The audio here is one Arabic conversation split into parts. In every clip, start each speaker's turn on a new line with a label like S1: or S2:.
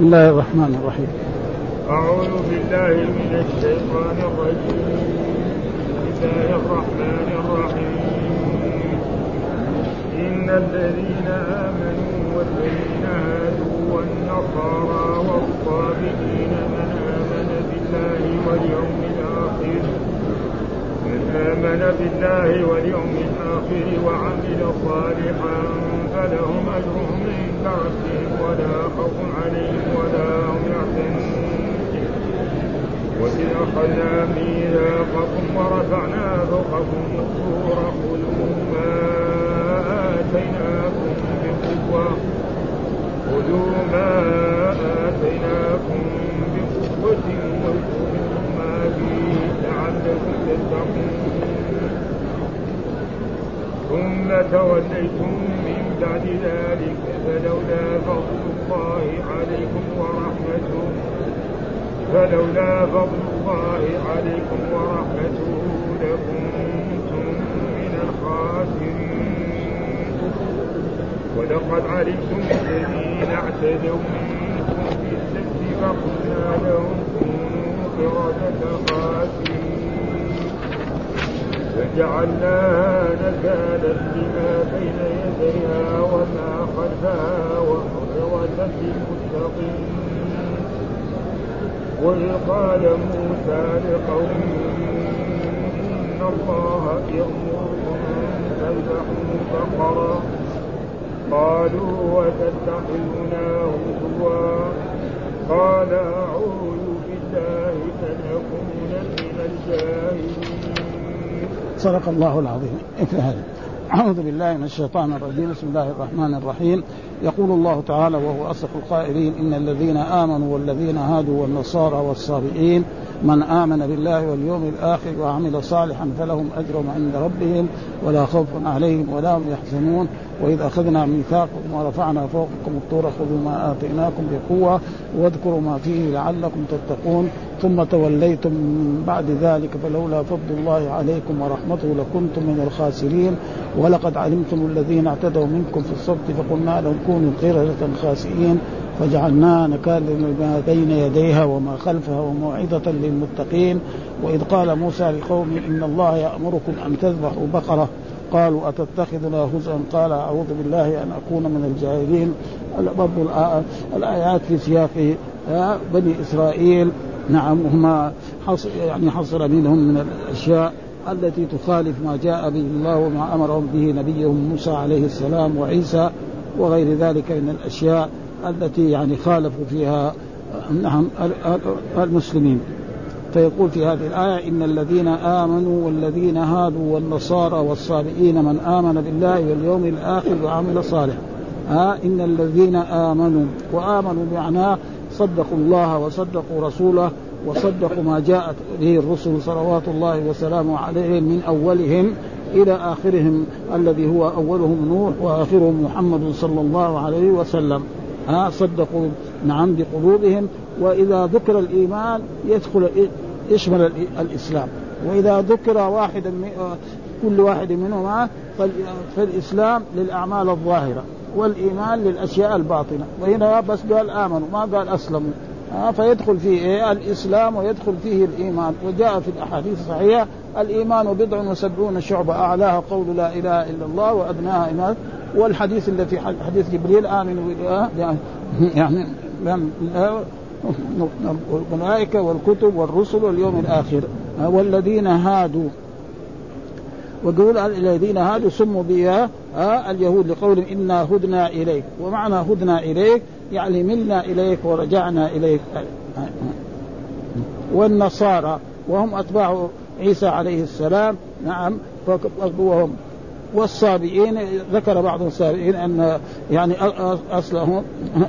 S1: بسم الله الرحمن الرحيم.
S2: أعوذ بالله من الشيطان الرجيم. بسم الله الرحمن الرحيم. إن الذين آمنوا والذين هادوا والنصارى والصابئين من آمن بالله واليوم الآخر من آمن بالله واليوم الآخر وعمل صالحا فلهم أجرهم ربهم ولا خوف عليهم ولا هم يحزنون. وإذ أخذنا ميثاقكم ورفعنا فوقكم الطور خذوا ما آتيناكم بقوة. خذوا ما آتيناكم بقوة واذكروا ما فيه لعلكم تتقون. ثم توليتم بعد ذلك فلولا فضل الله عليكم ورحمته فلولا فضل الله عليكم ورحمته لكنتم من الخاسرين. ولقد علمتم الذين اعتدوا منكم في السبت فقلنا لهم كونوا قردة خاسرين. فجعلناها نكالا لما بين يديها وما خلفها وموعظة للمتقين. وإذ قال موسى لقومه إن الله يأمركم أن تذبحوا بقرة. قالوا وتتخذنا هزوا. قال أعوذ بالله أن من الجاهلين.
S1: صدق الله العظيم. في هذا. أعوذ بالله من الشيطان الرجيم. بسم الله الرحمن الرحيم. يقول الله تعالى وهو أصدق القائلين إن الذين آمنوا والذين هادوا والنصارى والصابئين من آمن بالله واليوم الآخر وعمل صالحا فلهم أجر عند ربهم ولا خوف عليهم ولا هم يحزنون. وإذ أخذنا ميثاقكم ورفعنا فوقكم الطور خذوا ما آتيناكم بقوة واذكروا ما فيه لعلكم تتقون. ثم توليتم بعد ذلك فلولا فضل الله عليكم ورحمته لكنتم من الخاسرين ولقد علمتم الذين اعتدوا منكم في الصبت فقلنا لهم كونوا قردة خاسئين فجعلناها نكالا لما بين يديها وما خلفها وموعظة للمتقين وإذ قال موسى لقومه إن الله يأمركم أن تذبحوا بقرة قالوا أتتخذنا هزءا قال أعوذ بالله أن أكون من الجاهلين برضو الآيات في سياق بني إسرائيل نعم هم حصر يعني حصر منهم من الأشياء التي تخالف ما جاء به الله وما أمرهم به نبيهم موسى عليه السلام وعيسى وغير ذلك من الأشياء التي يعني خالفوا فيها نعم المسلمين. فيقول في هذه الآية إن الذين آمنوا والذين هادوا والنصارى والصابئين من آمن بالله واليوم الآخر وعمل صالحا. ها إن الذين آمنوا وآمنوا معناه صدقوا الله وصدقوا رسوله وصدقوا ما جاءت به الرسل صلوات الله وسلامه عليهم من أولهم إلى آخرهم الذي هو أولهم نوح وآخرهم محمد صلى الله عليه وسلم. ها صدقوا نعم بقلوبهم وإذا ذكر الإيمان يدخل يشمل الإسلام. وإذا ذكر واحدا كل واحد منهما فالإسلام للأعمال الظاهرة. والإيمان للأشياء الباطنة. وهنا بس قال آمنوا ما قال أسلموا. آه فيدخل فيه إيه؟ الإسلام ويدخل فيه الإيمان. وجاء في الأحاديث الصحيحة الإيمان بضع وسبعون شعبة أعلاها قول لا إله إلا الله وأدناها إيمان. والحديث اللي في حديث جبريل آمنوا يعني الملائكه والكتب والرسل واليوم الآخر. والذين هادوا. وقول الذين هادوا سموا بها اليهود لقولهم إنا هدنا إليك. ومعنى هدنا إليك يعني ملنا إليك ورجعنا إليك. والنصارى وهم أتباع عيسى عليه السلام. نعم وهم. والصابئين ذكر بعض الصابئين أن يعني اصله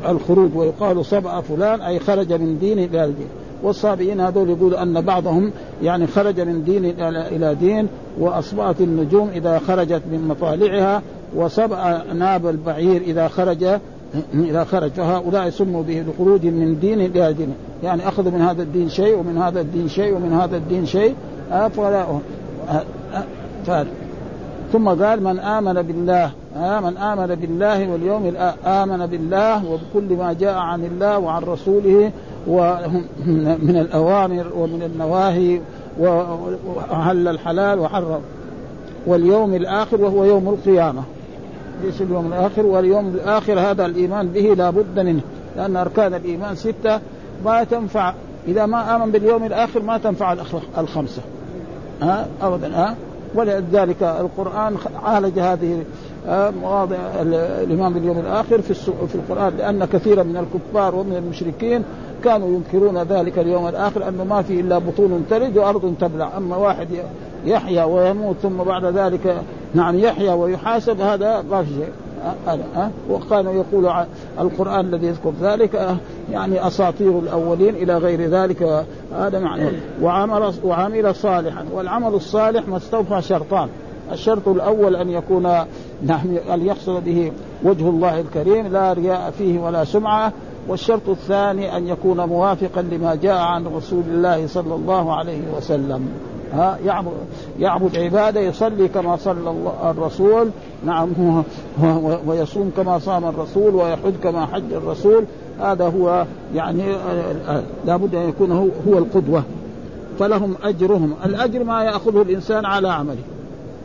S1: الخروج ويقال صبأ فلان أي خرج من دين إلى الدين والصابئين هذول يقولوا أن بعضهم يعني خرج من دين إلى دين وأصبحت النجوم إذا خرجت من مطالعها وصبأ ناب البعير إذا خرج إذا خرج. فهؤلاء سموا به بخروج من دين إلى دين. يعني أخذوا من هذا الدين شيء ومن هذا الدين شيء ومن هذا الدين شيء فلا ثم قال من آمن بالله ها من آمن بالله واليوم الآخر آمن بالله وبكل ما جاء عن الله وعن رسوله ومن الأوامر ومن النواهي وحل الحلال وحرم واليوم الآخر وهو يوم القيامة. ليس اليوم الآخر واليوم الآخر هذا الإيمان به لا بد منه لأن أركان الإيمان ستة. ما تنفع إذا ما آمن باليوم الآخر ما تنفع الخمسة. ها ابدا ها ولذلك القرآن عالج هذه مواضع الايمان باليوم الآخر في في القرآن لأن كثيرا من الكفار ومن المشركين كانوا ينكرون ذلك اليوم الآخر أنه ما في إلا بطون تلد وأرض تبلع. أما واحد يحيا ويموت ثم بعد ذلك نعم يحيا ويحاسب هذا ما في شيء. أه؟ وكانوا يقول القرآن الذي يذكر ذلك أه؟ يعني أساطير الأولين إلى غير ذلك هذا معنى. وعمل وعمل صالحا. والعمل الصالح ما استوفى شرطان. الشرط الأول أن يكون نعم أن يقصد به وجه الله الكريم لا رياء فيه ولا سمعة. والشرط الثاني أن يكون موافقا لما جاء عن رسول الله صلى الله عليه وسلم. ها يعبد يعبد عباده يصلي كما صلى الرسول نعم ويصوم كما صام الرسول ويحج كما حج الرسول. هذا هو يعني آه، آه، لابد أن يكون هو, هو القدوة. فلهم أجرهم. الأجر ما يأخذه الإنسان على عمله.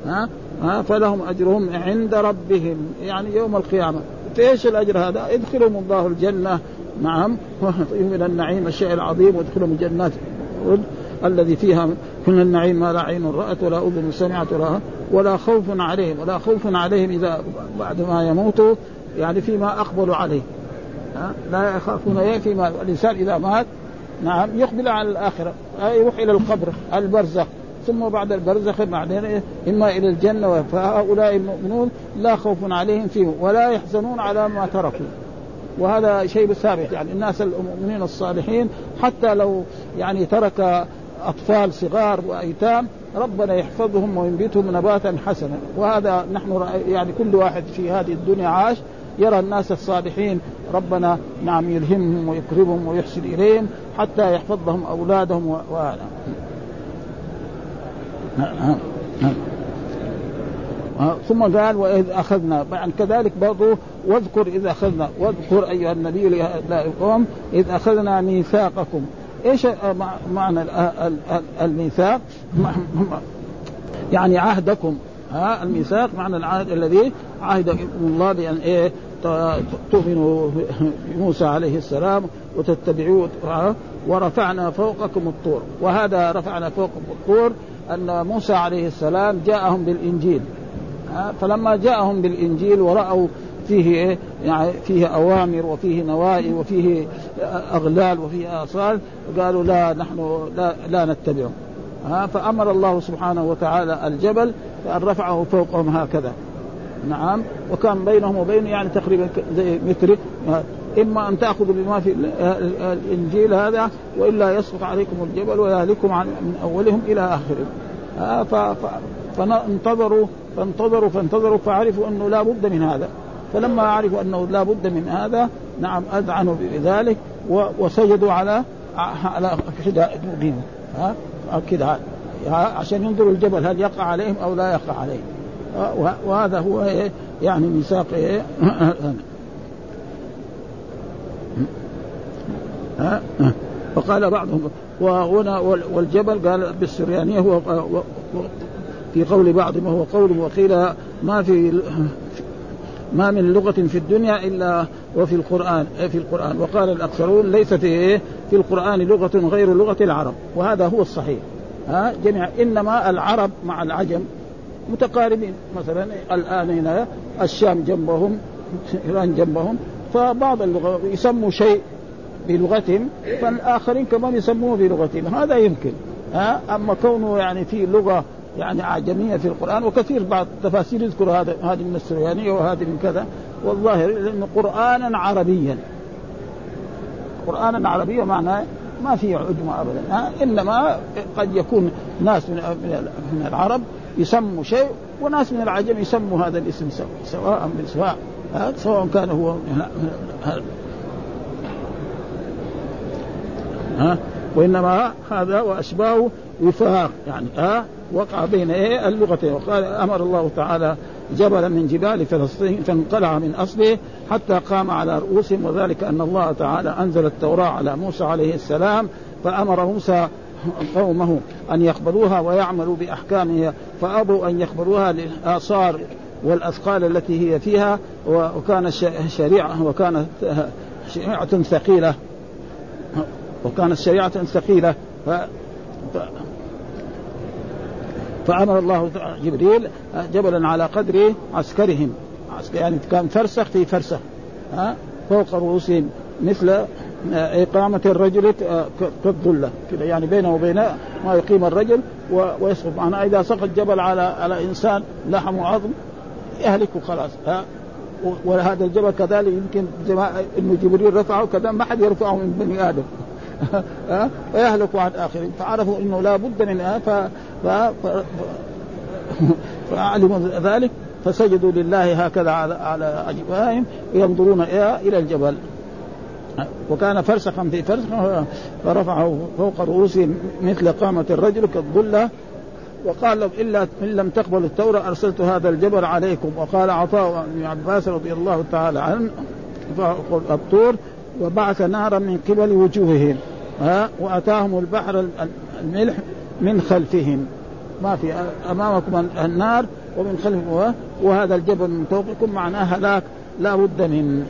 S1: ها ها فلهم أجرهم عند ربهم. يعني يوم القيامة. إيش الأجر هذا؟ يدخلهم الله الجنة. نعم. من النعيم الشيء العظيم ويدخلهم جنات. الذي فيها من النعيم ما لا عين رأت ولا أذن سمعت ولا ولا خوف عليهم ولا خوف عليهم إذا بعد ما يموتوا يعني فيما أقبلوا عليه. لا يخافون فيما الإنسان إذا مات نعم يقبل على الآخرة. يروح إلى القبر البرزخ. ثم بعد البرزخ بعدين إما إلى الجنة. فهؤلاء المؤمنون لا خوف عليهم فيه ولا يحزنون على ما تركوا. وهذا شيء ثابت يعني الناس المؤمنين الصالحين حتى لو يعني ترك أطفال صغار وأيتام ربنا يحفظهم وينبتهم نباتا حسنا. وهذا نحن يعني كل واحد في هذه الدنيا عاش يرى الناس الصالحين ربنا نعم يلهمهم ويكرمهم ويحسن إليهم حتى يحفظ لهم أولادهم و... و... ثم قال وإذ أخذنا بعد كذلك برضه واذكر إذ أخذنا واذكر أيها النبي القوم إذ أخذنا ميثاقكم إيش معنى الميثاق؟ يعني عهدكم ها؟ الميثاق معنى العهد الذي عهد الله بأن إيه؟ تؤمنوا بموسى عليه السلام وتتبعوه ورفعنا فوقكم الطور. وهذا رفعنا فوقكم الطور أن موسى عليه السلام جاءهم بالإنجيل فلما جاءهم بالإنجيل ورأوا فيه إيه؟ يعني فيه أوامر وفيه نواهي وفيه أغلال وفيه آصال. قالوا لا نحن لا, لا نتبعه. ها؟ فأمر الله سبحانه وتعالى الجبل فأن رفعه فوقهم هكذا. نعم. وكان بينهم وبينه يعني تقريبا زي متر إما أن تأخذوا بما في الإنجيل هذا وإلا يسقط عليكم الجبل ويهلكم من أولهم إلى آخرهم. فانتظروا فانتظروا فانتظروا فعرفوا أنه لا بد من هذا. فلما عرفوا أنه لا بد من هذا نعم أذعنوا بذلك وسجدوا على على دينه ها؟ كذا عشان ينظروا الجبل هل يقع عليهم أو لا يقع عليهم. وهذا هو إيه؟ يعني ميثاق إيه؟ ها؟ فقال بعضهم وهنا والجبل قال بالسريانية هو في قول بعضهم وهو قول وقيل ما في ما من لغة في الدنيا إلا وفي القرآن في القرآن. وقال الأكثرون ليس في في القرآن لغة غير لغة العرب وهذا هو الصحيح. ها جميع إنما العرب مع العجم متقاربين. مثلا الآن هنا الشام جنبهم إيران جنبهم فبعض اللغة يسموا شيء بلغتهم فالآخرين كمان يسموه بلغتهم. هذا يمكن. ها أما كونه يعني في لغة يعني أعجمية في القرآن وكثير بعض التفاسير يذكر هذا هذه من السريانية وهذه من كذا. والظاهر لأنه قرآنا عربيا. قرآنا عربيا معناه ما في عجمة أبدا. إنما قد يكون ناس من من العرب يسموا شيء وناس من العجم يسموا هذا الاسم سواء بسواء سواء كان هو ها وإنما هذا وأشباهه وفاق يعني ها وقع بين إيه؟ اللغتين. وقال أمر الله تعالى جبلا من جبال فلسطين فانقلع من أصله حتى قام على رؤوسهم وذلك أن الله تعالى أنزل التوراة على موسى عليه السلام فأمر موسى قومه أن يقبلوها ويعملوا بأحكامها فأبوا أن يقبلوها للآثار والأثقال التي هي فيها وكان شريعة وكانت شريعة ثقيلة. وكانت شريعة ثقيلة. ف... فأمر الله جبريل جبلا على قدر عسكرهم. يعني كان فرسخ في فرسخ ها فوق رؤوسهم مثل إقامة الرجل كالظلة. كذا يعني بينه وبين ما يقيم الرجل ويسقط معناه إذا سقط جبل على على إنسان لحم وعظم يهلكه خلاص ها وهذا الجبل كذلك يمكن إنه جبريل رفعه كذا ما حد يرفعه من بني آدم. ها؟ فيهلك عن آخرين. فعرفوا إنه لا بد من ف... ف... ف... فعلموا ذلك فسجدوا لله هكذا على على أجبائهم ينظرون إلى الجبل. وكان فرسخا في فرسخ فرفعه فوق رؤوسهم مثل قامة الرجل كالظلة وقال لهم إلا إن لم تقبلوا التوراة أرسلت هذا الجبل عليكم. وقال عطاء بن عباس رضي الله تعالى عنه الطور وبعث نارا من قبل وجوههم ها؟ وأتاهم البحر الملح من خلفهم. ما في أمامكم النار ومن خلفكم وهذا الجبل من فوقكم معناه هلاك لا بد من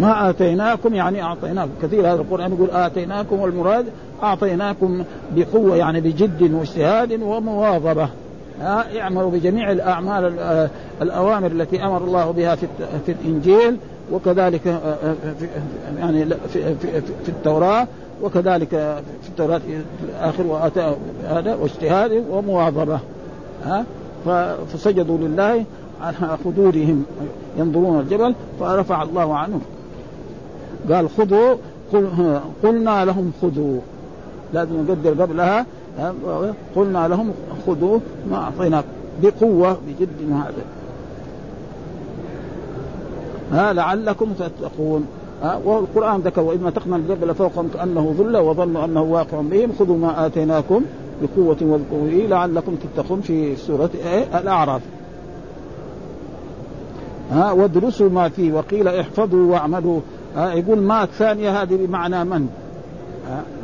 S1: ما آتيناكم يعني أعطيناكم. كثير هذا القرآن يقول آتيناكم والمراد أعطيناكم بقوة يعني بجد واجتهاد ومواظبة. اعملوا بجميع الأعمال الأوامر التي أمر الله بها في الإنجيل وكذلك في يعني في, في, في التوراة وكذلك في التوراة في الآخر وآتى هذا واجتهاد ومواظبة. ها؟ فسجدوا لله على خدورهم ينظرون الجبل فرفع الله عنهم. قال خذوا قل قلنا لهم خذوا. لازم نقدر قبلها قلنا لهم خذوا ما اعطيناكم بقوة بجد هذا. ها لعلكم تتقون. ها والقرآن ذكر واذ نطقنا الجبل فوقهم كأنه ظل وظنوا أنه واقع بهم خذوا ما آتيناكم بقوة واذكروا لعلكم تتقون في سورة إيه؟ الأعراف. ها وادرسوا ما فيه وقيل احفظوا واعملوا. ها يقول ما الثانية هذه بمعنى من؟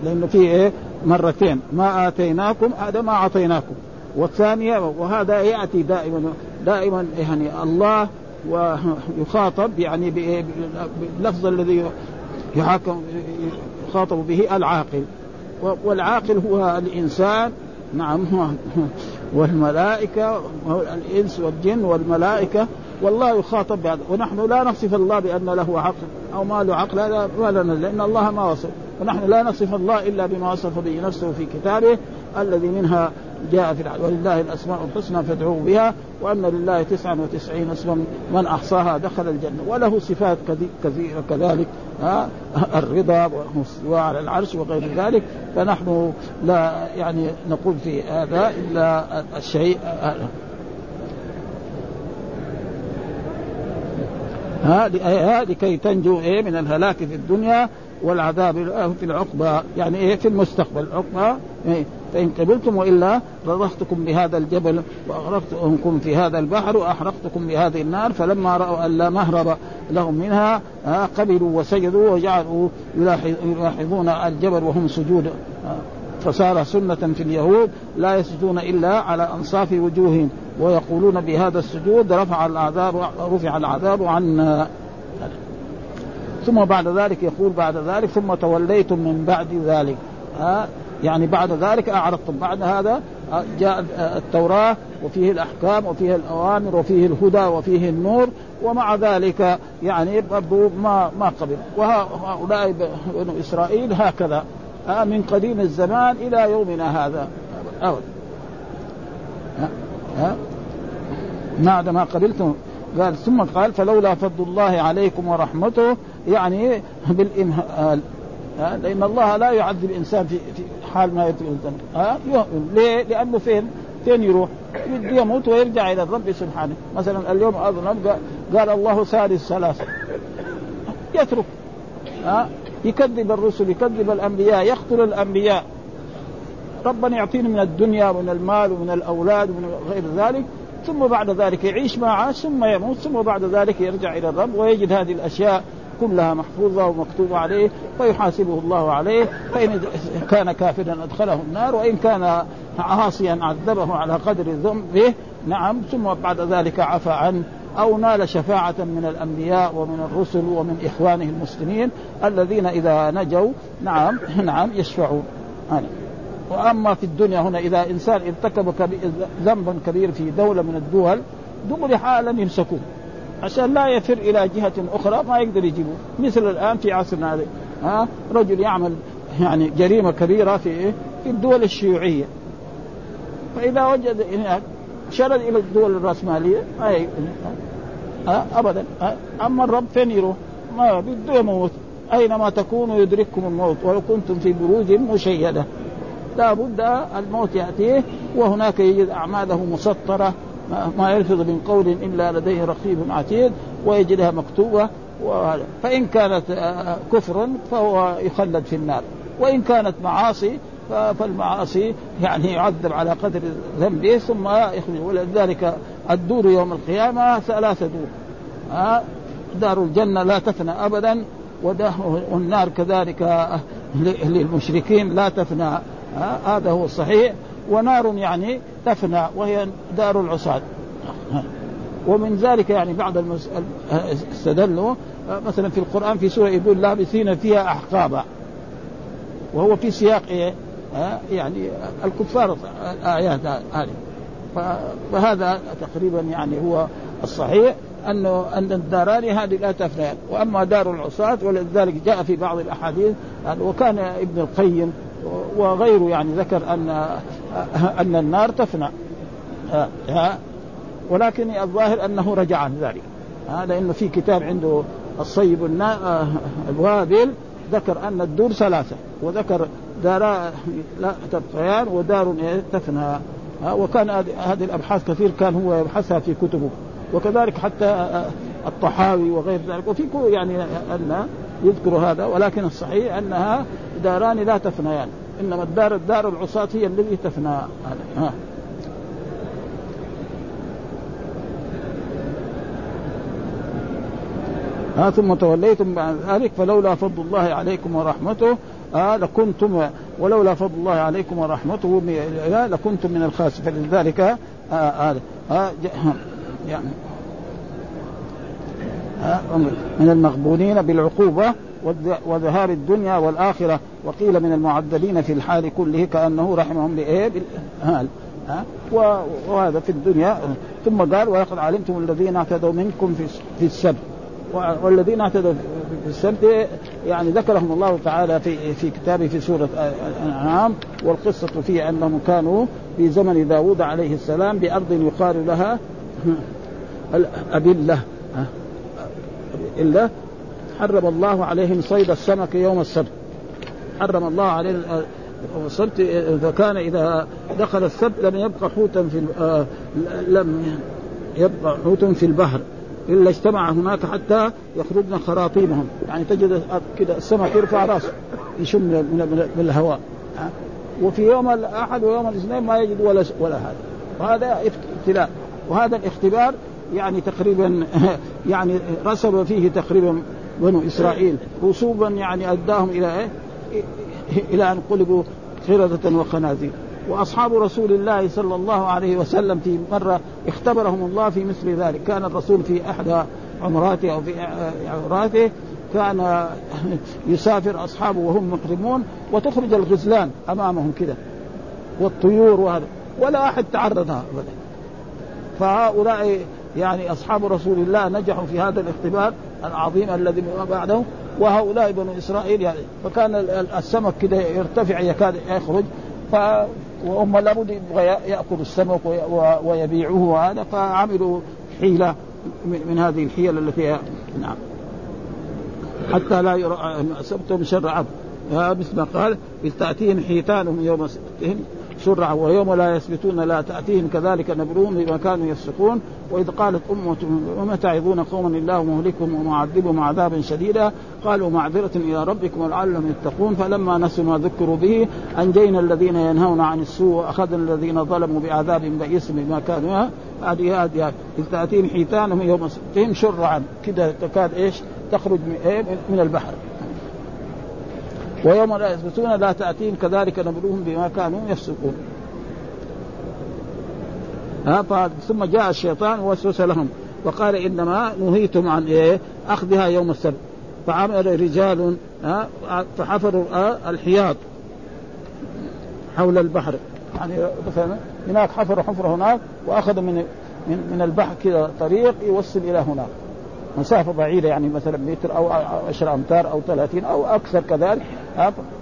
S1: لأنه في إيه مرتين. ما آتيناكم هذا ما أعطيناكم. والثانية وهذا يأتي دائما دائما يعني الله ويخاطب يعني باللفظ الذي يحاكم يخاطب به العاقل. والعاقل هو الإنسان نعم والملائكة الإنس والجن والملائكة والله يخاطب بهذا. ونحن لا نصف الله بأن له عقل أو ما له عقل هذا ما لنا لأن الله ما وصف. ونحن لا نصف الله إلا بما وصف به نفسه في كتابه الذي منها جاء في العدل. ولله الأسماء الحسنى فادعوه بها وأن لله تسعا وتسعين اسما من أحصاها دخل الجنة. وله صفات كثيرة كذلك ها الرضا والاستواء على العرش وغير ذلك. فنحن لا يعني نقول في هذا إلا الشيء ها لكي تنجو إيه من الهلاك في الدنيا. والعذاب في العقبى يعني إيه؟ في المستقبل. العقبى إيه؟ فإن قبلتم وإلا رضختكم بهذا الجبل وأغرقتكم في هذا البحر وأحرقتكم بهذه النار فلما رأوا أن لا مهرب لهم منها قبلوا وسجدوا وجعلوا يلاحظون الجبل وهم سجود. فصار سنة في اليهود لا يسجدون إلا على أنصاف وجوههم ويقولون بهذا السجود رفع العذاب رفع العذاب عنا. ثم بعد ذلك يقول بعد ذلك ثم توليتم من بعد ذلك. ها؟ يعني بعد ذلك أعرضتم. بعد هذا جاء التوراة وفيه الأحكام وفيه الأوامر وفيه الهدى وفيه النور ومع ذلك يعني برضو ما ما قبل. وهؤلاء بنو إسرائيل هكذا من قديم الزمان إلى يومنا هذا. أبدا ها بعد ما قبلتم. قال ثم قال فلولا فضل الله عليكم ورحمته يعني بالإمهال لأن الله لا يعذب الإنسان في حال ما يترك ها ليه؟ لأنه فين؟ فين يروح؟ يموت ويرجع إلى الرب سبحانه. مثلا اليوم أذنب قال الله ثالث ثلاثة. يترك. ها يكذب الرسل يكذب الأنبياء يقتل الأنبياء. ربنا يعطيني من الدنيا ومن المال ومن الأولاد ومن غير ذلك. ثم بعد ذلك يعيش ما عاش ثم يموت ثم بعد ذلك يرجع إلى الرب ويجد هذه الأشياء. كلها محفوظة ومكتوبة عليه فيحاسبه الله عليه فإن كان كافرا أدخله النار وإن كان عاصيا عذبه على قدر ذنبه نعم ثم بعد ذلك عفى عنه أو نال شفاعة من الأنبياء ومن الرسل ومن إخوانه المسلمين الذين إذا نجوا نعم نعم يشفعون. هذا وأما في الدنيا هنا إذا إنسان ارتكب ذنبا كبير في دولة من الدول دغري حالا يمسكوه عشان لا يفر إلى جهة أخرى ما يقدر يجيبه. مثل الآن في عصرنا هذا. ها؟ رجل يعمل يعني جريمة كبيرة في في الدول الشيوعية. فإذا وجد شرد إلى الدول الرأسمالية ما ها؟ ابدا. ها؟ أما الرب فين يروح؟ ما بده يموت أينما تكونوا يدرككم الموت ولو كنتم في بروج مشيدة. لا بد الموت يأتيه وهناك يجد أعماله مسطرة. ما يلفظ من قول إلا لديه رقيب عتيد ويجدها مكتوبة فإن كانت آه، كفر فهو يخلد في النار. وإن كانت معاصي فالمعاصي يعني يعذب على قدر ذنبه ثم يخرج. ولذلك الدور يوم القيامة ثلاثة دور. ها دار الجنة لا تفنى ابدا والنار كذلك للمشركين لا تفنى. هذا هو الصحيح. ونار يعني تفنى وهي دار العصاة. ومن ذلك يعني بعض استدلوا مثلا في القرآن في سورة يقول لابثين فيها أحقابا. وهو في سياق إيه؟ يعني الكفار الآيات هذه. فهذا تقريبا يعني هو الصحيح انه أن الداران هذه لا تفنيان وأما دار العصاة ولذلك جاء في بعض الأحاديث وكان ابن القيم وغيره يعني ذكر أن أن النار تفنى. ولكن الظاهر أنه رجع عن ذلك. لأنه في كتاب عنده الصيب الوابل ذكر أن الدور ثلاثة وذكر دار لا تبقيان ودار تفنى. وكان هذه الأبحاث كثير كان هو يبحثها في كتبه. وكذلك حتى الطحاوي وغير ذلك. وفي يعني أن يذكر هذا ولكن الصحيح أنها داران لا تفنيان. إنما الدار الدار العصاة هي الذي تفنى ها. ها ثم توليتم بعد ذلك فلولا فضل الله عليكم ورحمته آه لكنتم ولولا فضل الله عليكم ورحمته لكنتم من الخاسرين فلذلك آه آه آه يعني من المغبونين بالعقوبة وذهاب الدنيا والآخرة. وقيل من المعذبين في الحال كله كأنه رحمهم بإيه بالهال وهذا في الدنيا. ثم قال ولقد علمتم الذين اعتدوا منكم في السبت. والذين اعتدوا في السبت يعني ذكرهم الله تعالى في في كتابه في سورة الأنعام. والقصة فيه أنهم كانوا في زمن داوود عليه السلام بأرض يقال لها الأبلة. إلا حرم الله عليهم صيد السمك يوم السبت. حرم الله عليهم السبت فكان إذا دخل السبت لم يبقى حوتا في آه، لم يبقى حوت في البحر إلا اجتمع هناك حتى يخرجن خراطيمهم. يعني تجد كده السمك يرفع رأسه يشم من الهواء. وفي يوم الأحد ويوم الاثنين ما يجد ولا ولا هذا. وهذا ابتلاء وهذا الاختبار يعني تقريبا يعني رسب فيه تقريبا بنو إسرائيل. رسوبا يعني أداهم إلى إيه؟ إلى أن قلبوا قردة وخنازير. وأصحاب رسول الله صلى الله عليه وسلم في مرة اختبرهم الله في مثل ذلك. كان الرسول في إحدى عمراته أو في عمراته كان يسافر أصحابه وهم محرمون وتخرج الغزلان أمامهم كده. والطيور وهذا. ولا أحد تعرض ابدا. فهؤلاء يعني أصحاب رسول الله نجحوا في هذا الاختبار. العظيم الذي بعده وهؤلاء بنو إسرائيل يعني فكان السمك كده يرتفع يكاد يخرج ف وهم لابد يبغى يأكل السمك ويبيعوه هذا فعملوا حيلة من هذه الحيل التي نعم. حتى لا يرى سبتهم شر عبد مثل ما قال إذ تأتيهم حيتانهم يوم سبتهم شرعا ويوم لا يثبتون لا تأتيهم كذلك نبلوهم بما كانوا يفسقون. وإذ قالت أمة وما تعظون قوما الله مهلكهم ومعذبهم عذابا شديدا. قالوا معذرة إلى ربكم ولعلهم يتقون. فلما نسوا ما ذكروا به أنجينا الذين ينهون عن السوء وأخذنا الذين ظلموا بعذاب بئيس بما كانوا هذه هذه إذ تأتيهم حيتانهم يوم سبتهم شرعا. كده تكاد إيش؟ تخرج من, إيه؟ من البحر. ويوم لا يثبتون لا تأتيهم كذلك نبلوهم بما كانوا يفسقون. ثم جاء الشيطان ووسوس لهم وقال إنما نهيتم عن إيه؟ أخذها يوم السبت. فعمل رجال فحفروا الحياض حول البحر. يعني مثلا هناك حفروا حفره هناك وأخذوا من من من البحر كذا طريق يوصل إلى هناك. مسافة بعيدة يعني مثلا متر أو 10 أمتار أو 30 أو أكثر كذلك.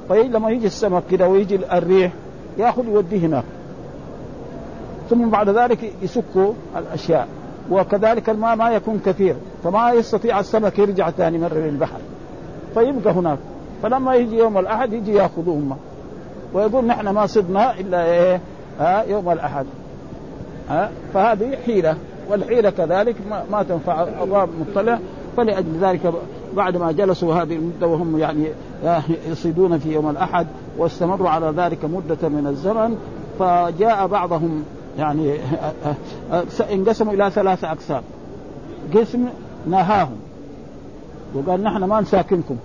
S1: فلما يجي السمك كذا ويجي الريح ياخذ يوديه هناك. ثم بعد ذلك يسكوا الأشياء. وكذلك الماء ما يكون كثير فما يستطيع السمك يرجع ثاني مرة للبحر فيبقى هناك. فلما يجي يوم الأحد يجي ياخذوهم ويقول نحن ما صدنا إلا إيه؟ ها يوم الأحد. ها فهذه حيلة. والحيلة كذلك ما, ما تنفع الله مطلع. فلأجل ذلك بعد ما جلسوا هذه المدة وهم يعني يصيدون في يوم الأحد واستمروا على ذلك مدة من الزمن فجاء بعضهم يعني انقسموا إلى ثلاثة أقسام. قسم نهاهم. وقال نحن ما نساكنكم.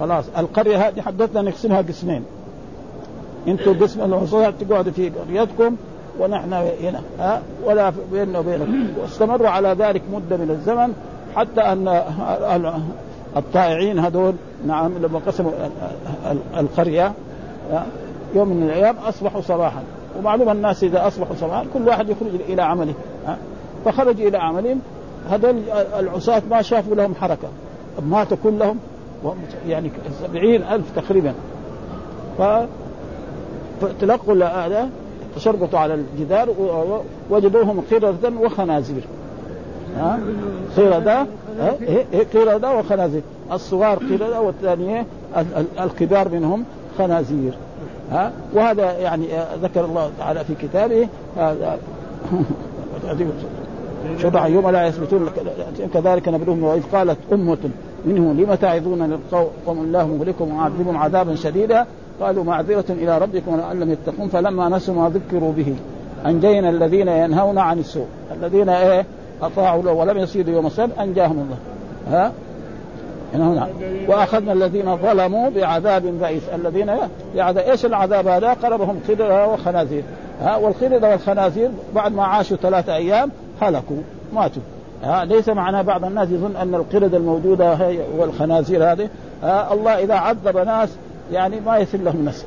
S1: خلاص القرية هذه حدثنا نقسمها قسمين. أنتم قسم العصاة تقعدوا في قريتكم ونحن هنا ها ولا بيننا وبينكم. واستمروا على ذلك مدة من الزمن. حتى أن الطائعين هذول نعم لما قسموا القرية يوم من الأيام أصبحوا صباحا. ومعلوم الناس إذا أصبحوا صباحا كل واحد يخرج إلى عمله. فخرجوا إلى عملهم هذول العصاة ما شافوا لهم حركة. ماتوا كلهم يعني سبعين ألف تقريبا. فتلقوا هذا تشربطوا على الجدار وجدوهم قردة وخنازير. ها؟ قردة إيه، إيه، قردة وخنازير. الصغار قردة والثانية الكبار منهم خنازير. ها؟ وهذا يعني ذكر الله تعالى في كتابه هذا شرع يوم لا يثبتون كذلك نبلوهم واذ قالت أمة منهم لم تعظون قوم الله مهلكم ومعذبهم عذابا شديدا؟ قالوا معذرة إلى ربكم لعلهم يتقون. فلما نسوا ما ذكروا به أنجينا الذين ينهون عن السوء. الذين إيه؟ أطاعوا له ولم يصيدوا يوم السبت أنجاهم الله. ها؟ هنا وأخذنا الذين ظلموا بعذاب بئيس. الذين بعذاب إيش العذاب هذا؟ قربهم قردة وخنازير. ها؟ والقردة والخنازير بعد ما عاشوا ثلاثة أيام هلكوا ماتوا. ها؟ ليس معناه بعض الناس يظن أن القردة الموجودة هي والخنازير هذه. ها؟ الله إذا عذب ناس يعني ما يصل لهم نسل.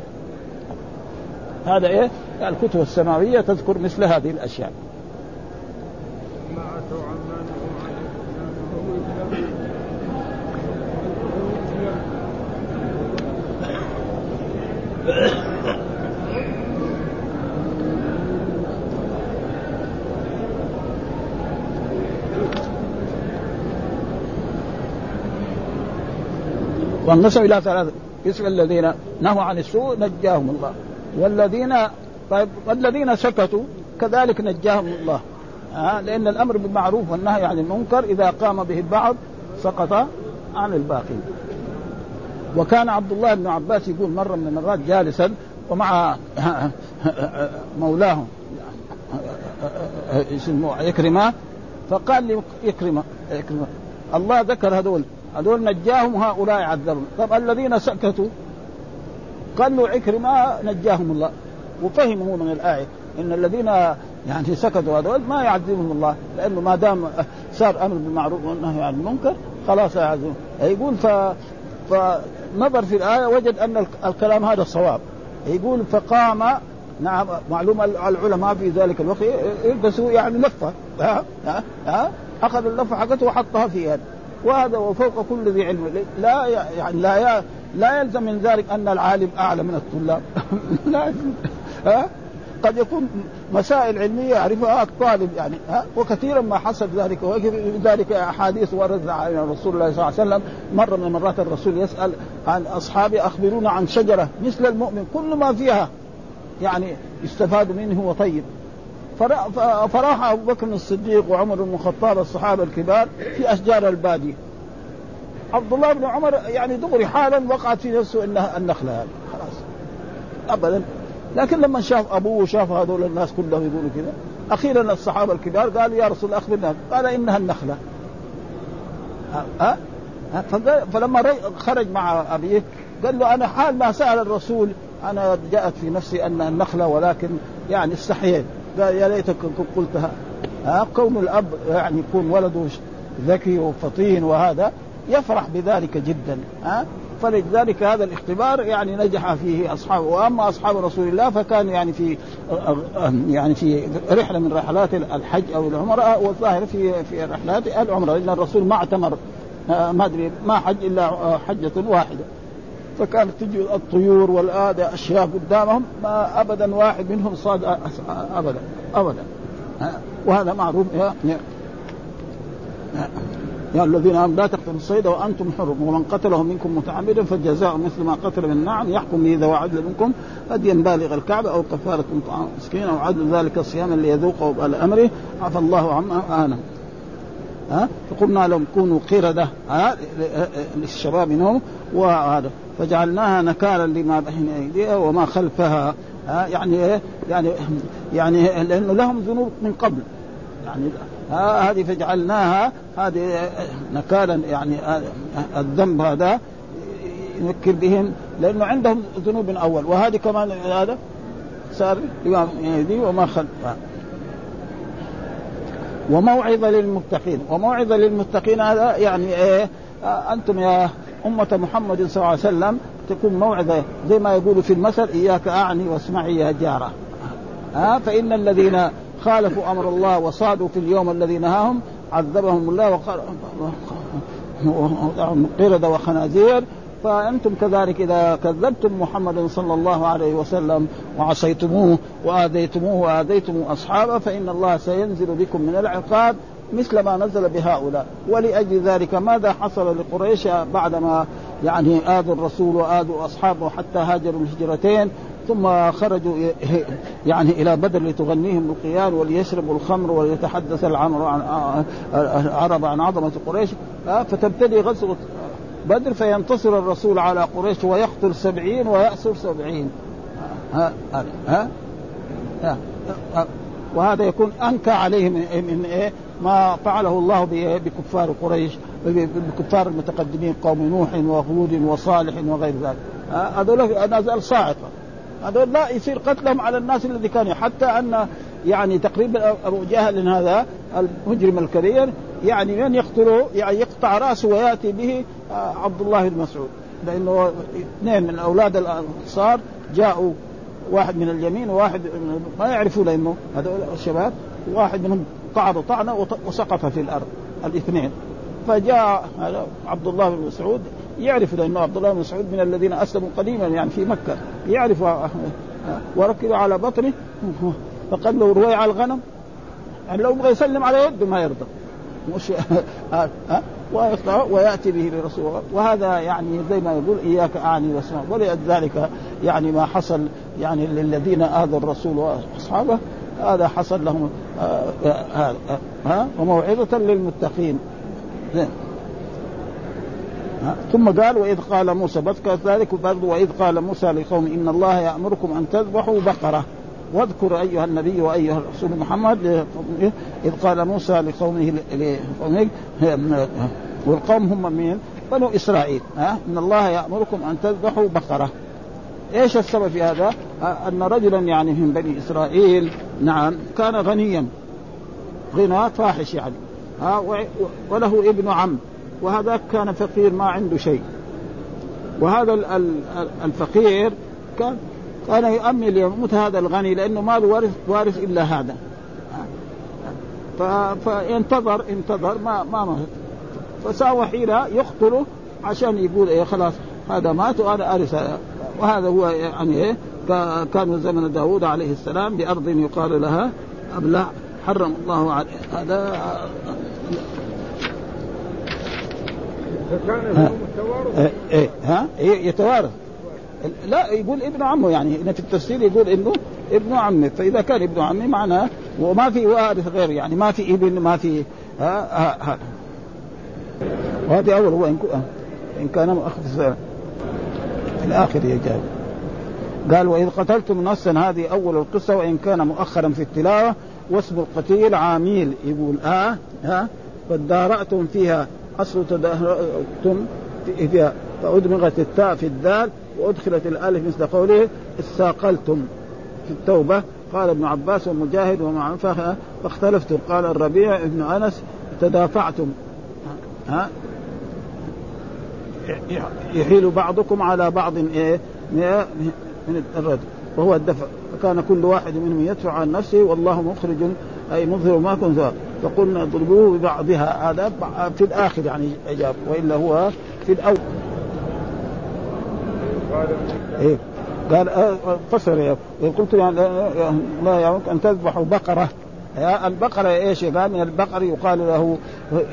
S1: هذا إيه؟ الكتب السماوية تذكر مثل هذه الأشياء. وانقسم إلى ثلاثة. اسم الذين نهوا عن السوء نجاهم الله. والذين طيب والذين سكتوا كذلك نجاهم الله. آه لأن الأمر بالمعروف والنهي عن المنكر إذا قام به البعض سقط عن الباقي وكان عبد الله بن عباس يقول مرة من المرات جالسا ومع مولاه اسمه يكرمه فقال لي يكرمه الله ذكر هذول هذول نجاهم هؤلاء عذبهم طب الذين سكتوا؟ قال له عكرمة نجاهم الله. وفهموا من الآية إن الذين يعني سكتوا هذول ما يعذبهم الله لأنه ما دام صار أمر بالمعروف والنهي عن المنكر خلاص يعذبهم. يقول ف فنظر في الآية وجد أن الكلام هذا صواب. يقول فقام نعم معلوم العلماء في ذلك الوقت يلبسوا يعني لفة ها ها, ها اخذ اللفة حقته وحطها في يد. وهذا وفوق كل ذي علم. لا يعني لا لا يلزم من ذلك أن العالم أعلى من الطلاب. لا ها؟ قد يكون مسائل علمية يعرفها الطالب يعني ها؟ وكثيرا ما حصل ذلك ذلك أحاديث وردت عن رسول الله صلى الله عليه وسلم. مرة من المرات الرسول يسأل عن أصحابه أخبرونا عن شجرة مثل المؤمن كل ما فيها يعني يستفاد منه وطيب. فراح أبو بكر الصديق وعمر بن الخطاب الصحابة الكبار في أشجار الباديه عبد الله بن عمر يعني دغري حالا وقعت في نفسه إنها النخلة هذه خلاص. ابدا. لكن لما شاف أبوه وشاف هذول الناس كلهم يقولوا كذا أخيرا الصحابة الكبار قالوا يا رسول الله أخبرنا. قال إنها النخلة. ها؟ فلما خرج مع أبيه قال له أنا حال ما سأل الرسول أنا جاءت في نفسي أنها النخلة ولكن يعني استحييت قال يا ليتك قلتها. ها؟ كون الأب يعني يكون ولده ذكي وفطين وهذا يفرح بذلك جدا. ها؟ فلذلك هذا الاختبار يعني نجح فيه أصحابه. وأما أصحاب رسول الله فكان يعني في يعني في رحلة من رحلات الحج أو العمرة والظاهر في في رحلات العمرة لأن الرسول ما اعتمر ما أدري ما حج إلا حجة واحدة. فكانت تجي الطيور والآدة أشياء قدامهم ما أبدا واحد منهم صاد أبدا أبدا. وهذا معروف. يا, الذين آمنوا لا تقتلوا الصيد وأنتم حرم. ومن قتله منكم متعمدا فالجزاء مثل ما قتل من النعم يحكم به ذو عدل منكم هديا بالغ الكعبة أو كفارة طعام مسكين أو عدل ذلك صياما ليذوقه وبال أمره. عفى الله عما آنه ها؟ فقلنا لهم كونوا قردة ها؟ للشباب منهم. وهذا. فجعلناها نكالا لما بين أيديها وما خلفها. ها؟ يعني إيه؟ يعني يعني لأنه لهم ذنوب من قبل. يعني هذه فجعلناها هذه نكالا يعني الذنب هذا يذكر بهم لأنه عندهم ذنوب أول. وهذه كمان هذا صار وما خلفها وموعظة للمتقين. وموعظة للمتقين هذا يعني إيه أنتم يا أمة محمد صلى الله عليه وسلم تكون موعظة زي ما يقولوا في المثل إياك أعني واسمعي يا جارة. ها فإن الذين خالفوا أمر الله وصادوا في اليوم الذي نهاهم عذبهم الله وقال قرد وخنازير. فأنتم كذلك إذا كذبتم محمدا صلى الله عليه وسلم وعصيتموه وآذيتموه واذيتم أصحابه فإن الله سينزل بكم من العقاب مثل ما نزل بهؤلاء. ولأجل ذلك ماذا حصل لقريش بعدما يعني آذوا الرسول وآذوا أصحابه حتى هاجروا الهجرتين؟ ثم خرجوا يعني إلى بدر لتغنيهم القيان وليشربوا الخمر وليتحدث العرب عن عظمة قريش. فتبتدي غزوة بدر فينتصر الرسول على قريش ويقتل سبعين ويأسر سبعين. ها ها, ها, ها وهذا يكون أنكى عليه من, من إيه؟ ما فعله الله بكفار قريش بكفار المتقدمين قوم نوح وهود وصالح وغير ذلك. هذول نزال صاعقة. هذول لا يصير قتلهم على الناس الذي كانوا. حتى أن يعني تقريبا أبو جهل هذا المجرم الكبير يعني من يقتله؟ يعني يقطع رأسه ويأتي به عبد الله بن مسعود. لأنه اثنين من أولاد الأنصار جاءوا واحد من اليمين وواحد ما يعرفوا لأنه هذول الشباب واحد منهم طعن طعنة وسقط في الأرض الاثنين. فجاء عبد الله بن مسعود يعرف لأنه عبد الله بن مسعود من الذين أسلموا قديما يعني في مكة. يعرف وركبوا على بطنه. فقال له روي على الغنم. يعني لو يبغى يسلم على يده ما يرضى. مش ويأتي به لرسول الله. وهذا يعني زي ما يقول إياك أعني وأسمع. ولذلك يعني ما حصل يعني للذين آذوا الرسول وأصحابه هذا حصل لهم هذا ها؟ وموعظة للمتقين. ثم قال وإذ قال موسى بذكر ذلك برضه وإذ قال موسى لقوم إن الله يأمركم أن تذبحوا بقرة واذكر أيها النبي وأيها الرسول محمد إذ قال موسى لقومه لقومه والقوم هم مين؟ بنو إسرائيل ها إن الله يأمركم أن تذبحوا بقرة إيش السبب في هذا؟ أن رجلا يعني من بني إسرائيل نعم كان غنيا غنى فاحش يعني ها وله ابن عم وهذا كان فقير ما عنده شيء. وهذا الفقير كان كان يؤمل ليموت هذا الغني لأنه ما له وارث وارث إلا هذا. فانتظر انتظر ما ما مات فساوى حيلة يقتله عشان يقول إيه خلاص هذا مات وأنا أرث. وهذا هو يعني إيه كان زمن داوود عليه السلام بأرض يقال لها أبلع. حرم الله عليه. هذا
S2: فكان
S1: التوارث إيه ها؟ إيه يتوارث. لا يقول ابن عمه يعني في التفسير يقول إنه ابن عمه. فإذا كان ابن عمه معناه وما في وارث غير يعني ما في ابن ما في هذا ها وهذه أول هو إن إن كان مؤخذ في الآخر يجاب قال وإذ قتلتم نصا هذه أول القصة وإن كان مؤخرا في التلاوة واسم القتيل عاميل. يقول آه ها؟ فادارأتم فيها. أصل تدارأتم فيها. فأدمغت التاء في الدال وأدخلت الألف مثل قوله استاقلتم في التوبة. قال ابن عباس ومجاهد ومع فاختلفتم. قال الربيع ابن أنس تدافعتم. ها؟ يحيل بعضكم على بعض. إيه؟ من الرد. وهو الدفع. فكان كل واحد منهم يدفع عن نفسه والله مخرج أي مظهر ما كنت فقلنا اضربوه ببعضها. هذا في الآخر يعني اجاب وإلا هو في الأول. إيه؟ قال آه، فسر يا قلت يعني لا يعمك أن تذبحوا بقرة. البقرة إيش قال من البقر يقال له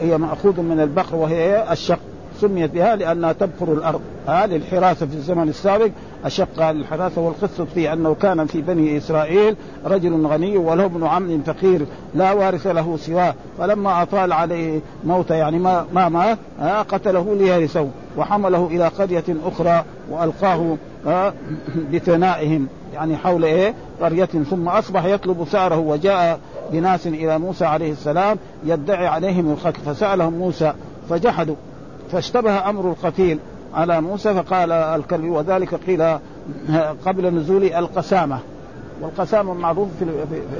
S1: هي مأخوذ من البقر وهي الشق. سميت بها لأنها تبقر الأرض. ها للحراسة في الزمن السابق. أشق الحراسة والقصة في أنه كان في بني إسرائيل رجل غني وله ابن عم فقير لا وارث له سواه. فلما أطال عليه موت يعني ما ما مات قتله ليرثه وحمله إلى قرية أخرى وألقاه بثنائهم. يعني حول إيه؟ قرية. ثم أصبح يطلب ثاره وجاء بناس إلى موسى عليه السلام يدعي عليهم القتل فسألهم موسى فجحدوا. فاشتبه أمر القتيل على موسى فقال الكلب وذلك قيل قبل نزول القسامة. والقسامة معروف في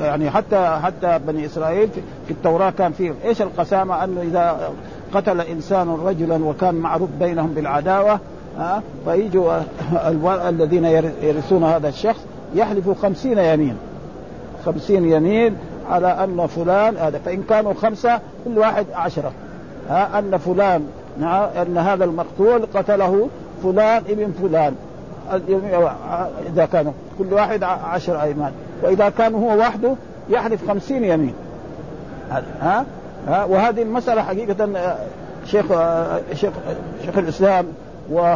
S1: يعني حتى حتى بني إسرائيل في التوراة كان فيه. إيش القسامة؟ انه إذا قتل إنسان رجلا وكان معروف بينهم بالعداوة ها فيجوا الذين يرثون هذا الشخص يحلفوا خمسين يمين. خمسين يمين على أن فلان هذا فإن كانوا خمسة كل واحد عشرة. ها أن فلان أن هذا المقتول قتله فلان ابن فلان. إذا كانوا كل واحد عشر أيمان. وإذا كان هو وحده يحلف خمسين يمين. ها؟ ها؟ وهذه المسألة حقيقة آه، شيخ آه، شيخ شيخ الإسلام و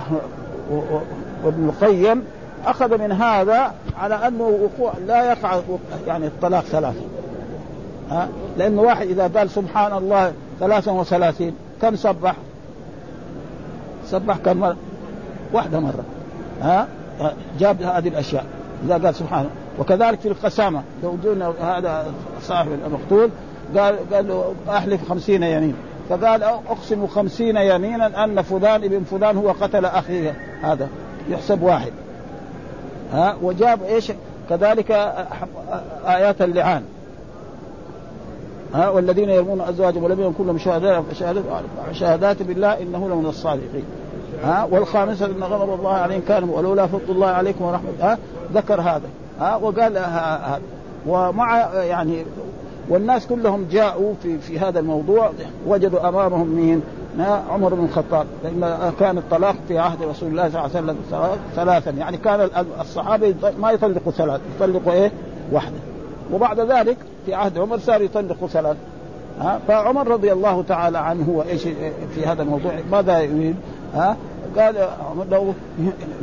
S1: وابن القيم أخذ من هذا على أنه وقوع لا يقع يعني الطلاق ثلاثة. ها؟ لأنه واحد إذا قال سبحان الله ثلاثا وثلاثين كم سبح سبح كم مرة واحدة مرة. ها؟ جاب هذه الأشياء. إذا قال سبحانه وكذلك في القسامة. لو قلنا هذا صاحب المقتول قال قال له أحلف خمسين يمين فقال أقسم خمسين يمينا أن فلان ابن فلان هو قتل أخيه. هذا يحسب واحد. ها؟ وجاب إيش؟ كذلك آيات اللعان. ها؟ والذين يرمون أزواجهم ولم يكن لهم شهادات شهادات بالله إنه لمن الصادقين. ها والخامسه إن غضب الله عليهم كان ولولا فضل الله عليكم ورحمه ها ذكر هذا ها وقال هذا ومع يعني والناس كلهم جاءوا في في هذا الموضوع وجدوا أمامهم مين؟ عمر بن الخطاب لأن كان الطلاق في عهد رسول الله صلى الله عليه وسلم ثلاثا يعني كان الصحابه ما يطلقوا ثلاث يطلقوا إيه؟ واحدة وبعد ذلك في عهد عمر صار يطلق ثلاث ها فعمر رضي الله تعالى عنه هو إيش في هذا الموضوع ماذا يريد؟ ها قال لو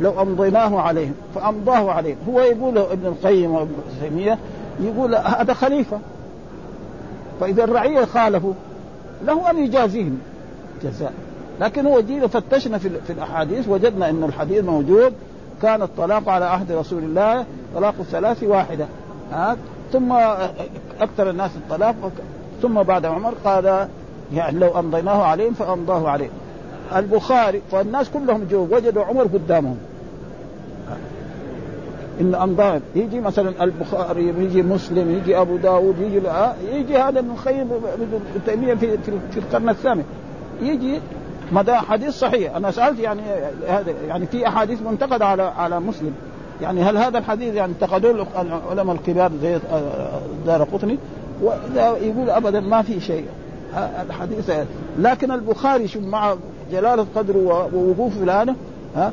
S1: لو أمضيناه عليهم فأمضاه عليهم. هو يقول ابن القيم وابن تيمية يقول هذا خليفة. فإذا الرعية خالفوا له أن يجازيهم جزاء. لكن هو جينا فتشنا في, في الأحاديث وجدنا انه الحديث موجود. كان الطلاق على عهد رسول الله طلاق الثلاث واحدة. ها؟ ثم أكثر الناس الطلاق ثم بعد عمر قال يعني لو أمضيناه عليهم فأمضاه عليهم. البخاري فالناس كلهم جو وجدوا عمر قدامهم. إن امضاه يجي مثلا البخاري يجي مسلم يجي أبو داود يجي يجي هذا ابن القيم ابن تيميه في, في القرن الثامن. يجي ما حديث صحيح. أنا سألت يعني هذا يعني في أحاديث منتقدة على على مسلم. يعني هل هذا الحديث يعني انتقدوه العلماء الكبار زي دار قطني؟ وإذا يقول ابدا ما في شيء. الحديث لكن البخاري شوف مع جلاله قدره ووقوفه الان ها؟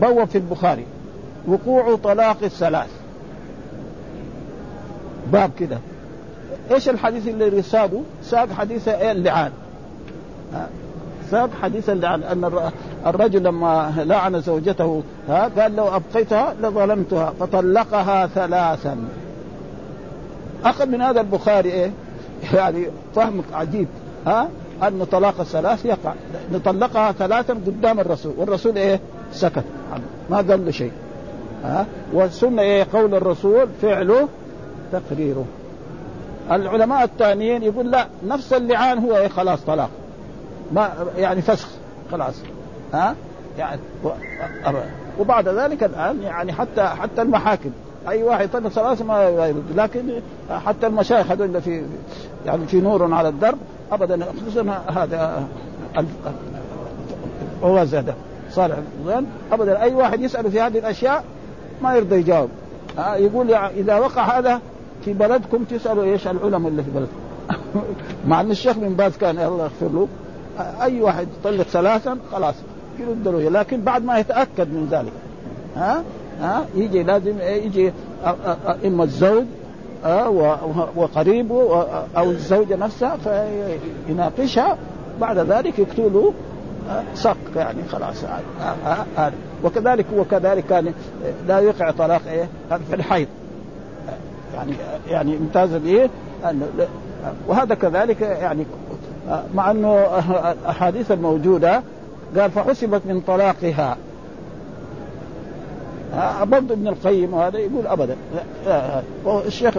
S1: بوب في البخاري. وقوع طلاق الثلاث. باب كده. إيش الحديث اللي ساقه؟ ساق حديث اللعان. ساق حديث اللعن أن الرجل لما لعن زوجته ها؟ قال لو أبقيتها لظلمتها فطلقها ثلاثا. أخذ من هذا البخاري إيه؟ يعني فهمك عجيب ها؟ أن طلاق الثلاث يقع. نطلقها ثلاثا قدام الرسول. والرسول إيه؟ سكت. ما قال له شيء. ها؟ والسنة إيه؟ قول الرسول فعله تقريره. العلماء الثانيين يقول لا نفس اللعان هو إيه؟ خلاص طلاق. ما يعني فسخ. خلاص. ها؟ يعني وبعد ذلك الآن يعني حتى حتى المحاكم. أي واحد طلق ثلاثة ما يرد لكن حتى المشايخ هذول في يعني في نور على الدرب ابدا خصوصا هذا هو زاد صالح. ابدا أي واحد يساله في هذه الأشياء ما يرضى يجاوب. يقول يعني إذا وقع هذا في بلدكم تسألوا إيش العلماء اللي في بلدكم. مع أن الشيخ بن باز كان الله يغفر له أي واحد يطلق ثلاثا خلاص يرد له. لكن بعد ما يتأكد من ذلك ها؟ ها؟ يجي لازم يجي إما الزوج وقريبه أو الزوجة نفسها فيناقشها. بعد ذلك يكتب له صك يعني خلاص هذا وكذلك هو كذلك كان لا يقع طلاق إيه في الحيض. يعني يعني امتاز به وهذا كذلك يعني مع أنه الاحاديث الموجودة قال فحسبت من طلاقها. برضه ابن القيم وهذا يقول ابدا الشيخ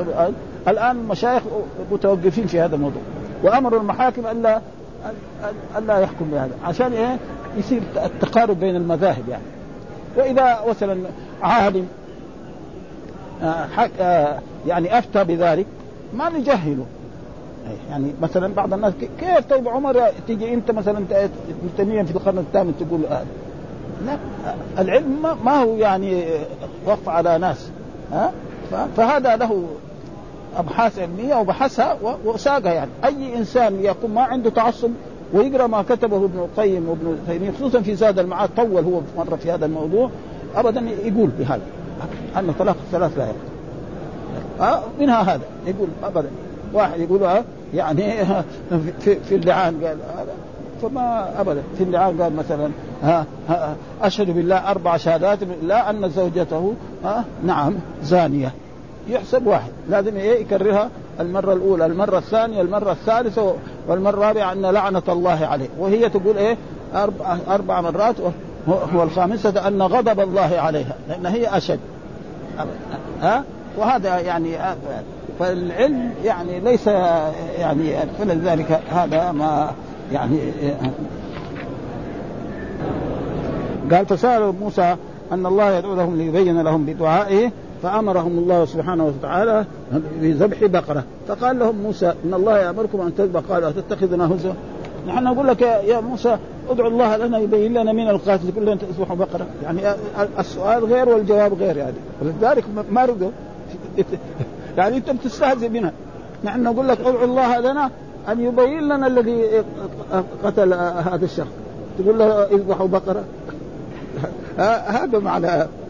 S1: الان المشايخ متوقفين في هذا الموضوع. وامروا المحاكم الا ألا يحكم بهذا. عشان إيه؟ يصير التقارب بين المذاهب يعني. وإذا مثلا عالم يعني أفتى بذلك ما نجهله. يعني مثلا بعض الناس كيف طيب عمر تيجي أنت مثلا ابن في القرن الثامن تقول هذا؟ لا العلم ما هو يعني وقف على ناس ها؟ فهذا له أبحاث علمية وبحثها وساقها يعني. أي إنسان يكون ما عنده تعصب ويقرأ ما كتبه ابن القيم وابن تيمية خصوصا في زاد المعاد طول هو مرة في هذا الموضوع ابدا يقول بهذا أن طلاق الثلاث لا يقع. أه منها هذا يقول ابدا. واحد يقول أه يعني في, في اللعان قال فما أبدا في اللعان قال مثلا ها, ها أشهد بالله أربع شهادات بالله أن زوجته ها نعم زانية. يحسب واحد. لازم إيه؟ يكررها المرة الأولى المرة الثانية المرة الثالثة والمرة الرابعة أن لعنة الله عليه. وهي تقول إيه؟ أربع, أربع مرات هو الخامسة أن غضب الله عليها لأن هي أشد. ها؟ وهذا يعني فالعلم يعني ليس يعني فلذلك هذا ما يعني قال فسألوا موسى أن الله يدعو لهم ليبين لهم بدعائه فأمرهم الله سبحانه وتعالى بذبح بقرة. فقال لهم موسى إن الله يأمركم أن تذبح قالوا أتتخذنا هزوا؟ نحن نقول لك يا موسى ادعو الله لنا يبين لنا من القاتل كل أن تذبحوا بقرة. يعني السؤال غير والجواب غير يعني. ولذلك ما رضوا يعني أنت بتستهزئ منها نحن نقول لك ادعو الله لنا أن يبين لنا الذي قتل هذا الشخص. تقول له اذبحوا بقرة. هذا معنى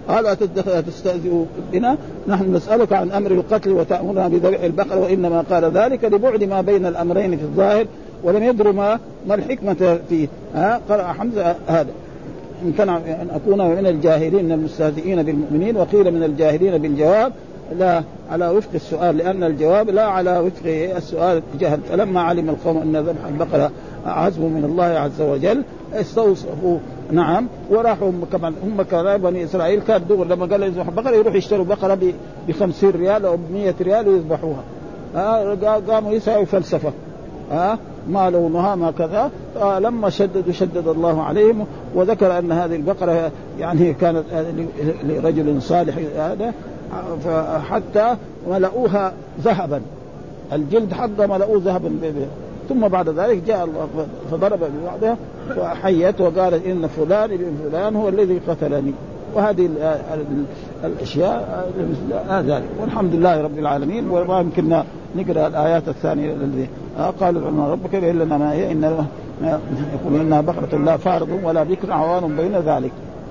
S1: قال أتستهزئ بنا. نحن نسألك عن أمر القتل وتأمرنا بذبح البقر وإنما قال ذلك لبعد ما بين الأمرين في الظاهر ولم يدر ما ما الحكمة فيه. ها؟ قرأ حمزة هذا. امتنع أن أكون من الجاهلين من المستهزئين بالمؤمنين وقيل من الجاهلين بالجواب لا على وفق السؤال لأن الجواب لا على وفق السؤال جهل فلما علم القوم أن ذبح البقرة عزم من الله عز وجل استوصفوا. نعم. وراحوا كمان هم كمان بني إسرائيل كان دغر لما قال يذبح بقرة يروح يشتروا بقرة ب 50 ريال أو ب 100 ريال ويذبحوها. آه قاموا يسعوا فلسفه آه ما لونها ما كذا. آه لما شددوا شدد الله عليهم وذكر أن هذه البقرة يعني كانت لرجل صالح. هذا فحتى ملؤوها ذهبا. الجلد حقه ملؤوه ذهبا ثم بعد ذلك جاء الله فضرب ببعضها وحيت وقالت إن فلان ابن فلان هو الذي قتلني. وهذه الأشياء ذلك. والحمد لله رب العالمين. وما يمكننا نقرأ الآيات الثانية الذي قال العلماء ربك لنا ما هي إن يقول إنها بقرة لا فارض ولا بكر عوان بين ذلك.